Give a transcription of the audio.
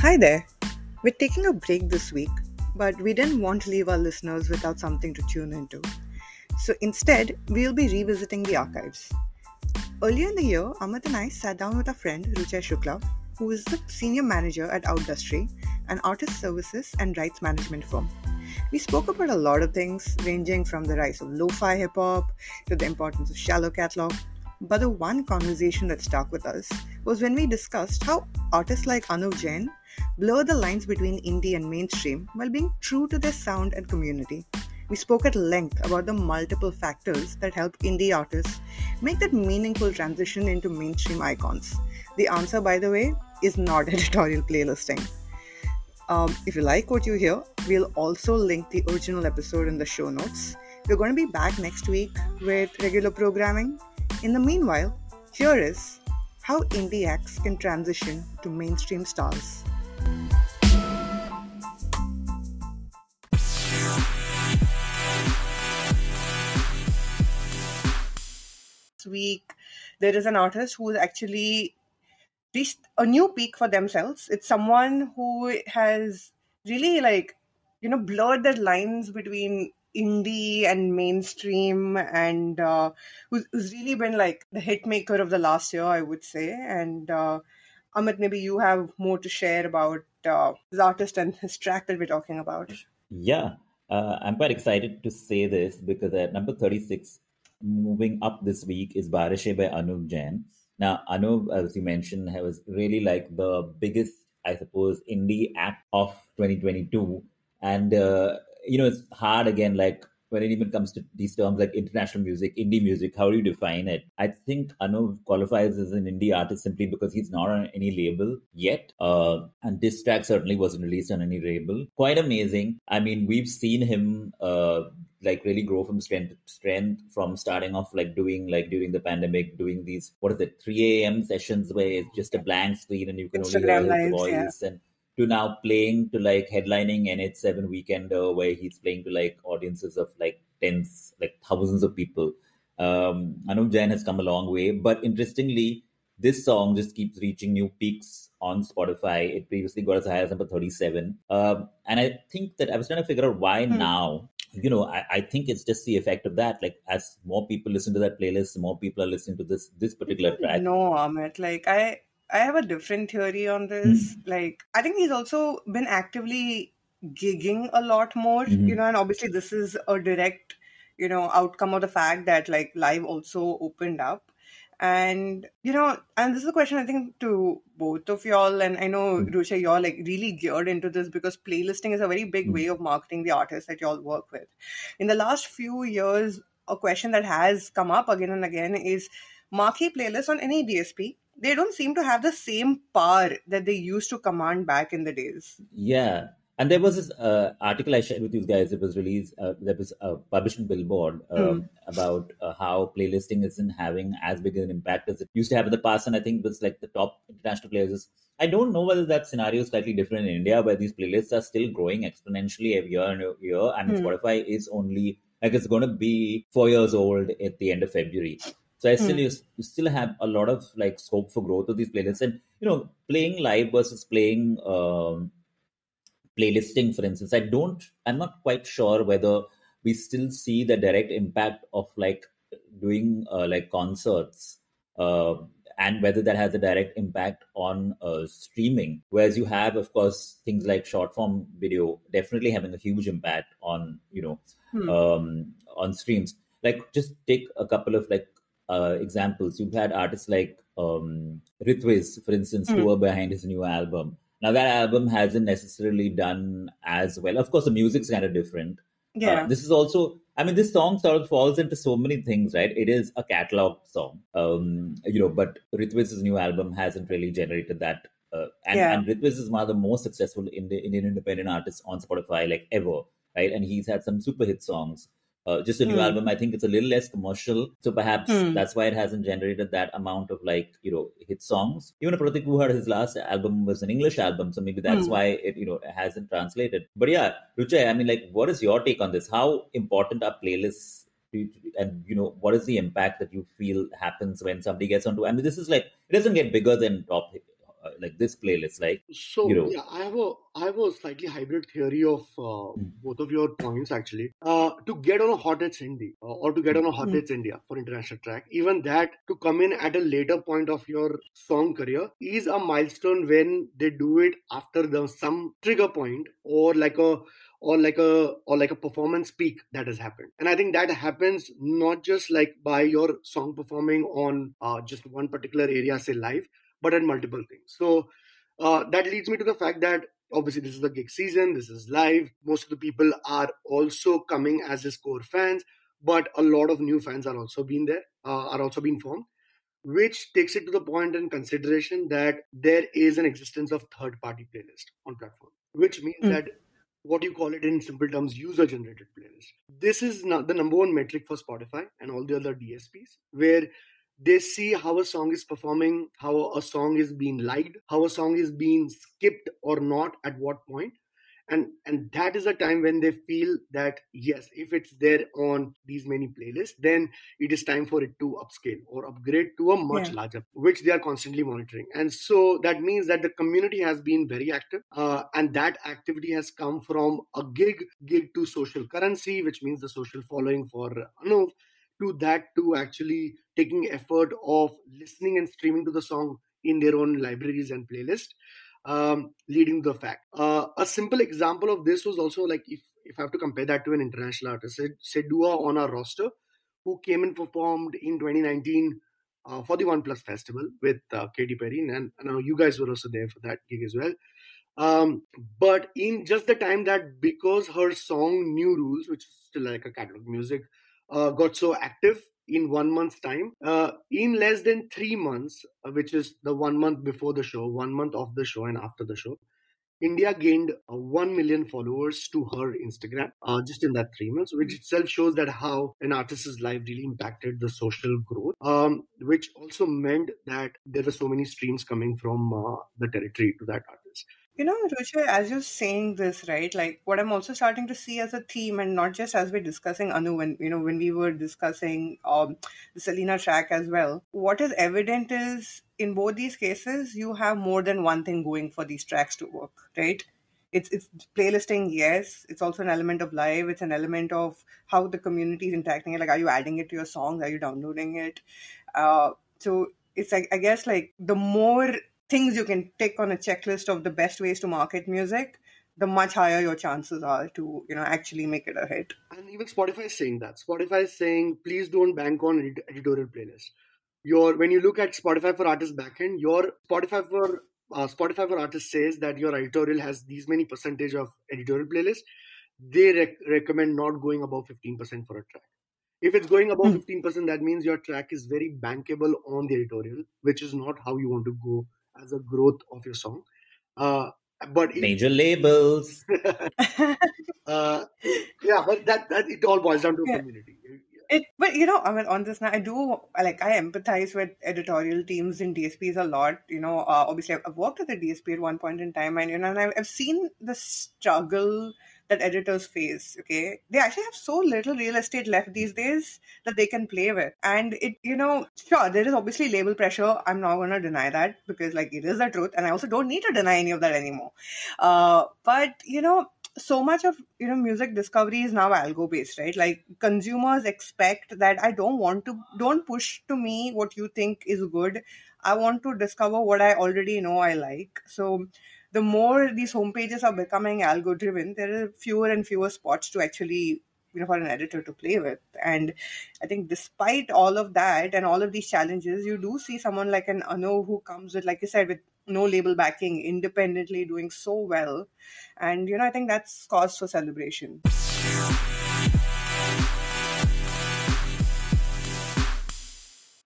Hi there. We're taking a break this week, but we didn't want to leave our listeners without something to tune into. So instead, we'll be revisiting the archives. Earlier in the year, Amit and I sat down with our friend Roochay Shukla, who is the senior manager at Outdustry, an artist services and rights management firm. We spoke about a lot of things, ranging from the rise of lo fi hip hop to the importance of shallow catalog. But the one conversation that stuck with us was when we discussed how artists like Anuv Jain blur the lines between indie and mainstream while being true to their sound and community. We spoke at length about the multiple factors that help indie artists make that meaningful transition into mainstream icons. The answer, by the way, is not editorial playlisting. Um, if you like what you hear, we'll also link the original episode in the show notes. We're going to be back next week with regular programming. In the meanwhile, here is how indie acts can transition to mainstream stars. Week, there is an artist who is actually reached a new peak for themselves. It's someone who has really like you know blurred the lines between indie and mainstream and uh, who's, who's really been like the hit maker of the last year i would say. And uh, amit maybe you have more to share about uh, this artist and his track that we're talking about. Yeah. Uh, i'm quite excited to say this because at number 36 moving up this week is Baarishein by anuv jain now, Anuv, as you mentioned, was really like the biggest, I suppose, indie act of 2022. And, uh, you know, it's hard again, like when it even comes to these terms like international music, indie music, how do you define it? I think Anuv qualifies as an indie artist simply because he's not on any label yet. Uh, and this track certainly wasn't released on any label. Quite amazing. I mean, we've seen him uh, like really grow from strength to strength from starting off like doing like during the pandemic, doing these, what is it, 3 a.m. sessions where it's just a blank screen and you can Instagram only hear his voice. Yeah. And to now playing to like headlining NH7 Weekender, where he's playing to like audiences of like tens, like thousands of people. Um, Anuv Jain has come a long way, but interestingly, this song just keeps reaching new peaks on Spotify. It previously got as high as number 37. Um, and I think that I was trying to figure out why hmm. now. You know, I, I think it's just the effect of that. Like, as more people listen to that playlist, more people are listening to this this particular track. No, Amit. Like, I I have a different theory on this. Mm. Like, I think he's also been actively gigging a lot more, mm-hmm. you know, and obviously this is a direct, you know, outcome of the fact that like live also opened up. And, you know, and this is a question I think to both of y'all. And I know, mm. Roochay, you're like really geared into this because playlisting is a very big mm. way of marketing the artists that y'all work with. In the last few years, a question that has come up again and again is marquee playlists on any DSP they don't seem to have the same power that they used to command back in the days. Yeah. And there was this uh, article I shared with you guys. It was released, uh, that was uh, published in Billboard mm. about uh, how playlisting isn't having as big an impact as it used to have in the past. And I think it was like the top international players. I don't know whether that scenario is slightly different in India, where these playlists are still growing exponentially every year and year. And mm. Spotify is only like it's going to be four years old at the end of February. So I still mm. you, still have a lot of like scope for growth of these playlists, and you know, playing live versus playing um, playlisting, for instance. I don't. I'm not quite sure whether we still see the direct impact of like doing uh, like concerts. Uh, and whether that has a direct impact on uh, streaming. Whereas you have, of course, things like short form video definitely having a huge impact on you know hmm. um, on streams. Like just take a couple of like uh, examples. You've had artists like um, Ritviz, for instance, mm. who are behind his new album. Now that album hasn't necessarily done as well. Of course, the music's kind of different. Uh, yeah. Uh, this is also, I mean, this song sort of falls into so many things, right? It is a catalog song, um, you know, but Ritviz's new album hasn't really generated that. Uh, and, yeah. and Ritviz is one of the most successful Indian, Indian independent artists on Spotify, like ever, right? And he's had some super hit songs. Uh, just a new mm. album. I think it's a little less commercial, so perhaps mm. that's why it hasn't generated that amount of like you know hit songs. Even Prateek Kuhad, his last album was an English album, so maybe that's mm. why it you know hasn't translated. But yeah, Roochay, I mean, like, what is your take on this? How important are playlists? And you know, what is the impact that you feel happens when somebody gets onto? I mean, this is like it doesn't get bigger than top like this playlist like So you know yeah, I have a I have a slightly hybrid theory of uh, Mm. both of your points actually. Uh, to get on a hot hits Hindi uh, or to get on a hot Mm. hits India for international track, even that to come in at a later point of your song career is a milestone when they do it after the some trigger point or like a or like a or like a performance peak that has happened and i think that happens not just like by your song performing on uh, just one particular area say live but at multiple things. So uh, that leads me to the fact that obviously this is the gig season this is live. Most of the people are also coming as his core fans but a lot of new fans are also being there uh, are also being formed which takes it to the point in consideration that there is an existence of third party playlist on platform which means Mm. that what you call it in simple terms user generated playlist. This is not the number one metric for spotify and all the other dsps where they see how a song is performing how a song is being liked how a song is being skipped or not at what point. And and that is a time when they feel that yes if it's there on these many playlists then it is time for it to upscale or upgrade to a much Yeah. larger which they are constantly monitoring. And so that means that the community has been very active uh, and that activity has come from a gig gig to social currency which means the social following for Anuv to that to actually taking effort of listening and streaming to the song in their own libraries and playlist um, leading the fact. Uh, a simple example of this was also like if, if I have to compare that to an international artist, say, say Dua on our roster, who came and performed in 2019 uh, for the OnePlus Festival with uh, Katy Perry, and I know you guys were also there for that gig as well. Um, but in just the time that because her song New Rules, which is still like a catalog music, uh, got so active in one month's time, uh, in less than three months, uh, which is the one month before the show, one month of the show, and after the show, India gained uh, 1 million followers to her Instagram uh, just in that three months, which itself shows that how an artist's life really impacted the social growth, um, which also meant that there were so many streams coming from uh, the territory to that artist. You know, Roochay, as you're saying this, right? Like what I'm also starting to see as a theme, and not just as we're discussing Anu, when you know when we were discussing um, the Selena track as well. What is evident is in both these cases, you have more than one thing going for these tracks to work, right? It's it's playlisting, yes. It's also an element of live. It's an element of how the community is interacting. Like, are you adding it to your songs? Are you downloading it? Uh, so it's like I guess like the more things you can tick on a checklist of the best ways to market music, the much higher your chances are to you know actually make it a hit. And even Spotify is saying that. Spotify is saying, please don't bank on edit- editorial playlists. Your when you look at Spotify for Artists backend, your Spotify for uh, Spotify for Artists says that your editorial has these many percentage of editorial playlists. They rec- recommend not going above fifteen percent for a track. If it's going above Hmm. fifteen percent, that means your track is very bankable on the editorial, which is not how you want to go as a growth of your song. Uh, but if, major labels uh, yeah, but that, that it all boils down to Yeah. community. It, but you know, I mean, on this now, I do like I empathize with editorial teams in DSPs a lot. You know, uh, obviously, I've, I've worked with a DSP at one point in time, and you know, and I've, I've seen the struggle that editors face. Okay, they actually have so little real estate left these days that they can play with, and it, you know, sure, there is obviously label pressure. I'm not going to deny that because, like, it is the truth, and I also don't need to deny any of that anymore. Uh, but you know, so much of you know music discovery is now algo based right like consumers expect that i don't want to don't push to me what you think is good i want to discover what i already know i like so the more these homepages are becoming algo driven there are fewer and fewer spots to actually you know for an editor to play with. And i think despite all of that and all of these challenges you do see someone like an anu who comes with like you said with no label backing independently doing so well. And you know i think that's cause for celebration